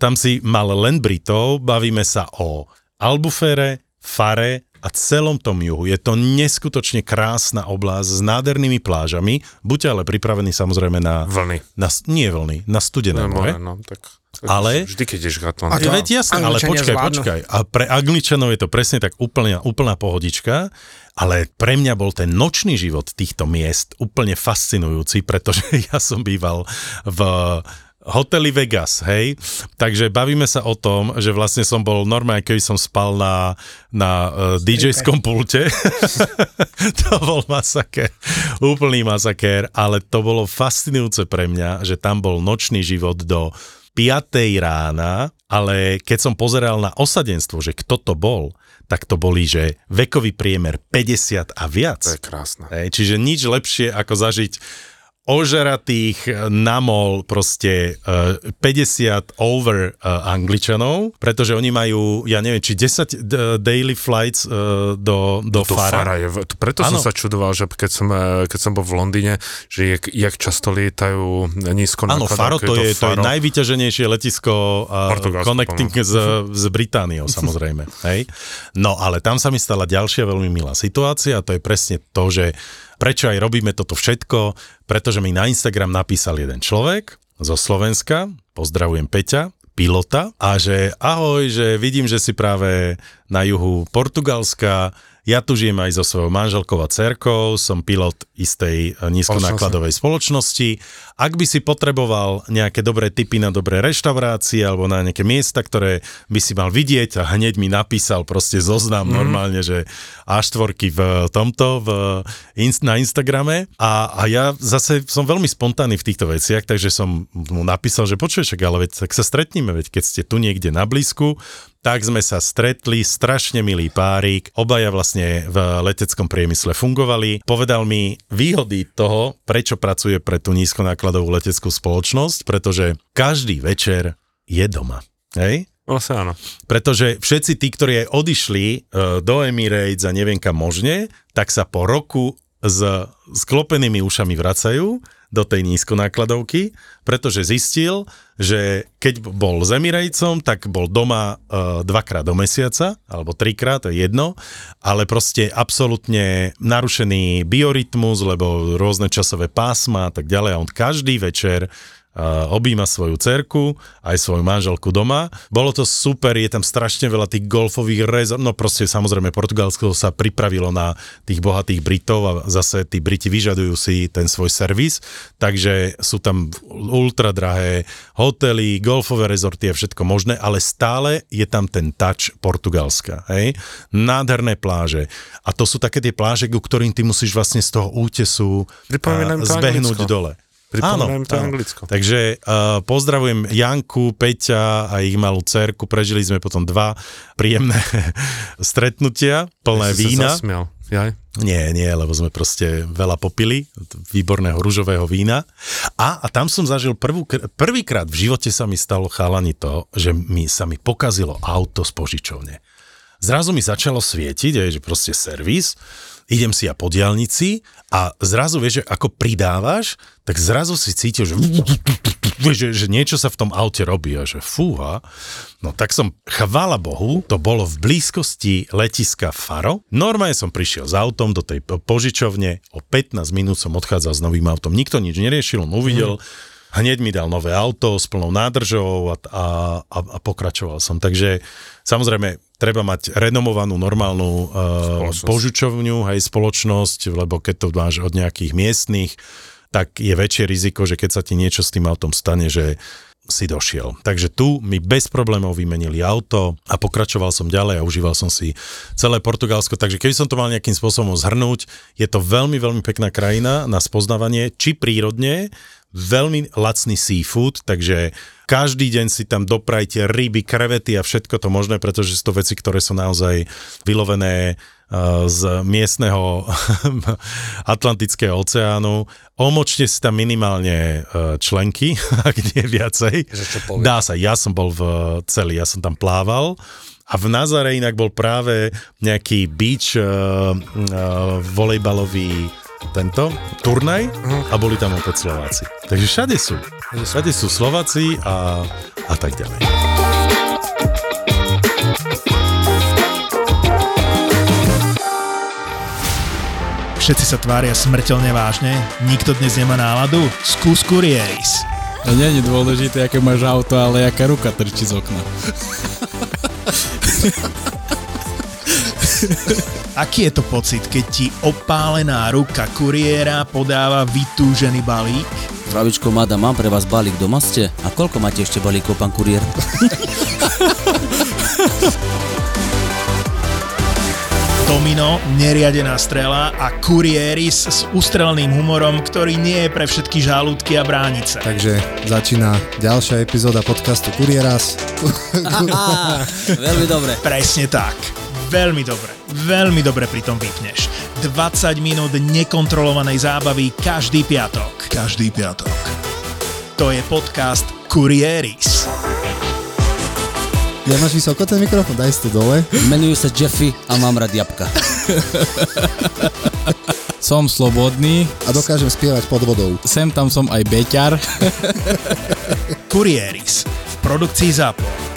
tam si mal len Britov, bavíme sa o Albufere, Fare a celom tom juhu. Je to neskutočne krásna oblasť s nádhernými plážami, buďte ale pripravení samozrejme na... Vlny. na nie vlny, na studené No, more. no, tak Ale- Vždy, keď ideš k A Atlantiku. to- Veď jasné, ale počkaj, zvládnu. počkaj. A pre Angličanov je to presne tak úplne, úplná pohodička, ale pre mňa bol ten nočný život týchto miest úplne fascinujúci, pretože ja som býval v hoteli Vegas, hej, takže bavíme sa o tom, že vlastne som bol normálne, keby som spal na, na uh, DJ-skom pulte. to bol masaker, úplný masaker, ale to bolo fascinujúce pre mňa, že tam bol nočný život do 5 rána, ale keď som pozeral na osadenstvo, že kto to bol, tak to boli, že vekový priemer 50 a viac. To je krásne. Čiže nič lepšie ako zažiť ožeratých e, namol proste uh, 50 over uh, Angličanov, pretože oni majú, ja neviem, či 10 d- daily flights do, do To Fara. Fara je, to- preto som Áno. sa čudoval, že keď som, keď som bol v Londýne, že jak, jak často lietajú nízko Áno, Faro to do je, to je Faro. najvyťaženejšie letisko uh, connecting s, s Britániou, samozrejme. Hej? No ale tam sa mi stala ďalšia veľmi milá situácia a to je presne to, že prečo aj robíme toto všetko, pretože mi na Instagram napísal jeden človek zo Slovenska, pozdravujem Peťa, pilota a že ahoj, že vidím, že si práve na juhu Portugalska, Ja tu žijem aj so svojou manželkou a cerkou, som pilot istej e, nízkonákladovej spoločnosti. Ak by si potreboval nejaké dobré tipy na dobré reštaurácie alebo na nejaké miesta, ktoré by si mal vidieť a hneď mi napísal proste zoznam mm. normálne, že A4 v tomto, v, na Instagrame a, a ja zase som veľmi spontánny v týchto veciach, takže som mu napísal, že počuješ, ale veď tak sa stretníme, veď keď ste tu niekde na blízku, tak sme sa stretli, strašne milý párik, obaja vlastne v leteckom priemysle fungovali. Povedal mi výhody toho, prečo pracuje pre tú nízkonákladovú leteckú spoločnosť, pretože každý večer je doma. Hej? Vlastne áno. Pretože všetci tí, ktorí aj odišli uh, do Emirates a neviem kam možne, tak sa po roku s sklopenými ušami vracajú do tej nízkonákladovky, pretože zistil, že keď bol s tak bol doma uh, dvakrát do mesiaca, alebo trikrát, to je jedno, ale proste absolútne narušený biorytmus, lebo rôzne časové pásma a tak ďalej a on každý večer objíma svoju cerku, aj svoju manželku doma. Bolo to super, je tam strašne veľa tých golfových rezort, no proste samozrejme Portugalsko sa pripravilo na tých bohatých Britov a zase tí Briti vyžadujú si ten svoj servis, takže sú tam ultra drahé hotely, golfové rezorty a všetko možné, ale stále je tam ten touch Portugalska, hej? Nádherné pláže. A to sú také tie pláže, ku ktorým ty musíš vlastne z toho útesu zbehnúť dole. Pripomínam to Anglicko. Takže uh, pozdravujem Janku, Peťa a ich malú cerku. Prežili sme potom dva príjemné stretnutia, plné ja vína. Sa Jaj. Nie, nie, lebo sme proste veľa popili výborného rúžového vína. A, a tam som zažil prvú, prvýkrát v živote sa mi stalo chalani to, že mi, sa mi pokazilo auto z požičovne. Zrazu mi začalo svietiť, je, že proste servis, idem si ja po diálnici a zrazu vieš, že ako pridávaš, tak zrazu si cítil, že, že, že niečo sa v tom aute robí a že fúha. No tak som, chvála Bohu, to bolo v blízkosti letiska Faro. Normálne som prišiel s autom do tej požičovne, o 15 minút som odchádzal s novým autom. Nikto nič neriešil, on uvidel, mm hneď mi dal nové auto s plnou nádržou a, a, a, a pokračoval som. Takže samozrejme, treba mať renomovanú normálnu uh, požičovňu, hej, spoločnosť, lebo keď to máš od nejakých miestnych, tak je väčšie riziko, že keď sa ti niečo s tým autom stane, že si došiel. Takže tu mi bez problémov vymenili auto a pokračoval som ďalej a užíval som si celé Portugalsko. Takže keby som to mal nejakým spôsobom zhrnúť, je to veľmi, veľmi pekná krajina na spoznávanie, či prírodne, veľmi lacný seafood, takže každý deň si tam doprajte ryby, krevety a všetko to možné, pretože sú to veci, ktoré sú naozaj vylovené uh, z miestneho Atlantického oceánu. Omočte si tam minimálne uh, členky, ak nie viacej. Dá sa, ja som bol v celý, ja som tam plával. A v Nazare inak bol práve nejaký beach uh, uh, volejbalový tento turnaj a boli tam opäť Slováci. Takže všade sú. Všade sú Slováci a, a tak ďalej. Všetci sa tvária smrteľne vážne, nikto dnes nemá náladu, skús Kurieris. To nie je dôležité, aké máš auto, ale aká ruka trčí z okna. Aký je to pocit, keď ti opálená ruka kuriéra podáva vytúžený balík? Zdravičko, mada, mám pre vás balík doma ste? A koľko máte ešte balíkov, pán kuriér? Domino, neriadená strela a kuriéris s ústrelným humorom, ktorý nie je pre všetky žalúdky a bránice. Takže začína ďalšia epizóda podcastu Kurieras. Veľmi dobre. Presne tak veľmi dobre, veľmi dobre pri tom vypneš. 20 minút nekontrolovanej zábavy každý piatok. Každý piatok. To je podcast Kurieris. Ja máš vysoko ten mikrofón, daj si to dole. Menujú sa Jeffy a mám rád jabka. som slobodný. A dokážem spievať pod vodou. Sem tam som aj beťar. Kurieris v produkcii ZAPO